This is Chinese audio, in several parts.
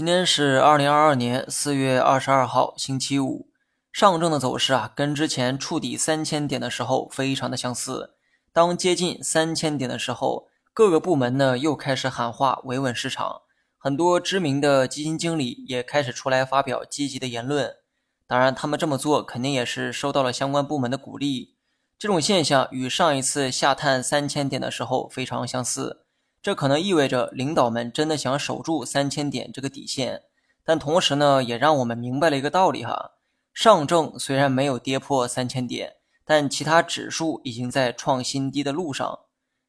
今天是二零二二年四月二十二号，星期五。上证的走势啊，跟之前触底三千点的时候非常的相似。当接近三千点的时候，各个部门呢又开始喊话维稳市场，很多知名的基金经理也开始出来发表积极的言论。当然，他们这么做肯定也是受到了相关部门的鼓励。这种现象与上一次下探三千点的时候非常相似。这可能意味着领导们真的想守住三千点这个底线，但同时呢，也让我们明白了一个道理哈：上证虽然没有跌破三千点，但其他指数已经在创新低的路上。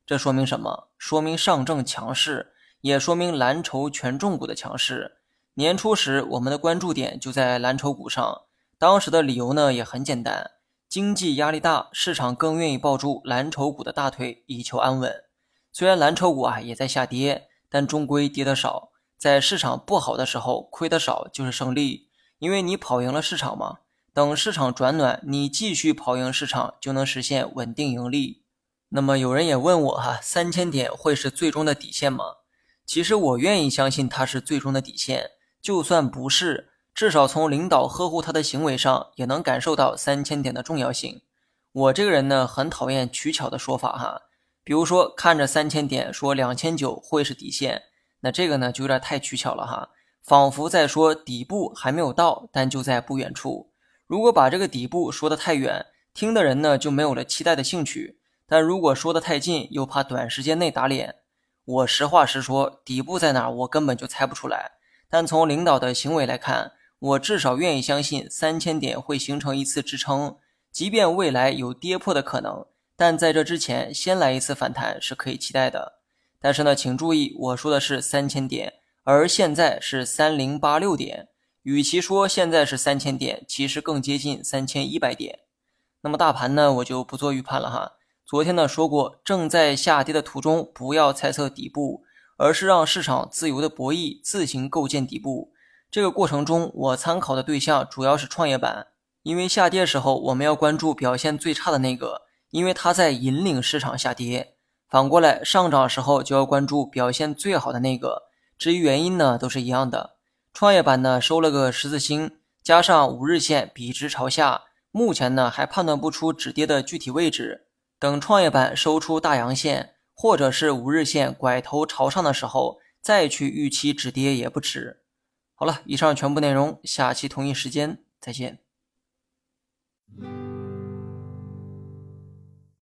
这说明什么？说明上证强势，也说明蓝筹权重股的强势。年初时，我们的关注点就在蓝筹股上，当时的理由呢也很简单：经济压力大，市场更愿意抱住蓝筹股的大腿，以求安稳。虽然蓝筹股啊也在下跌，但终归跌得少。在市场不好的时候，亏得少就是胜利，因为你跑赢了市场嘛。等市场转暖，你继续跑赢市场，就能实现稳定盈利。那么有人也问我哈，三千点会是最终的底线吗？其实我愿意相信它是最终的底线，就算不是，至少从领导呵护他的行为上，也能感受到三千点的重要性。我这个人呢，很讨厌取巧的说法哈。比如说，看着三千点说两千九会是底线，那这个呢就有点太取巧了哈，仿佛在说底部还没有到，但就在不远处。如果把这个底部说的太远，听的人呢就没有了期待的兴趣；但如果说的太近，又怕短时间内打脸。我实话实说，底部在哪儿我根本就猜不出来。但从领导的行为来看，我至少愿意相信三千点会形成一次支撑，即便未来有跌破的可能。但在这之前，先来一次反弹是可以期待的。但是呢，请注意，我说的是三千点，而现在是三零八六点。与其说现在是三千点，其实更接近三千一百点。那么大盘呢，我就不做预判了哈。昨天呢说过，正在下跌的途中，不要猜测底部，而是让市场自由的博弈，自行构建底部。这个过程中，我参考的对象主要是创业板，因为下跌时候我们要关注表现最差的那个。因为它在引领市场下跌，反过来上涨时候就要关注表现最好的那个。至于原因呢，都是一样的。创业板呢收了个十字星，加上五日线笔直朝下，目前呢还判断不出止跌的具体位置。等创业板收出大阳线，或者是五日线拐头朝上的时候，再去预期止跌也不迟。好了，以上全部内容，下期同一时间再见。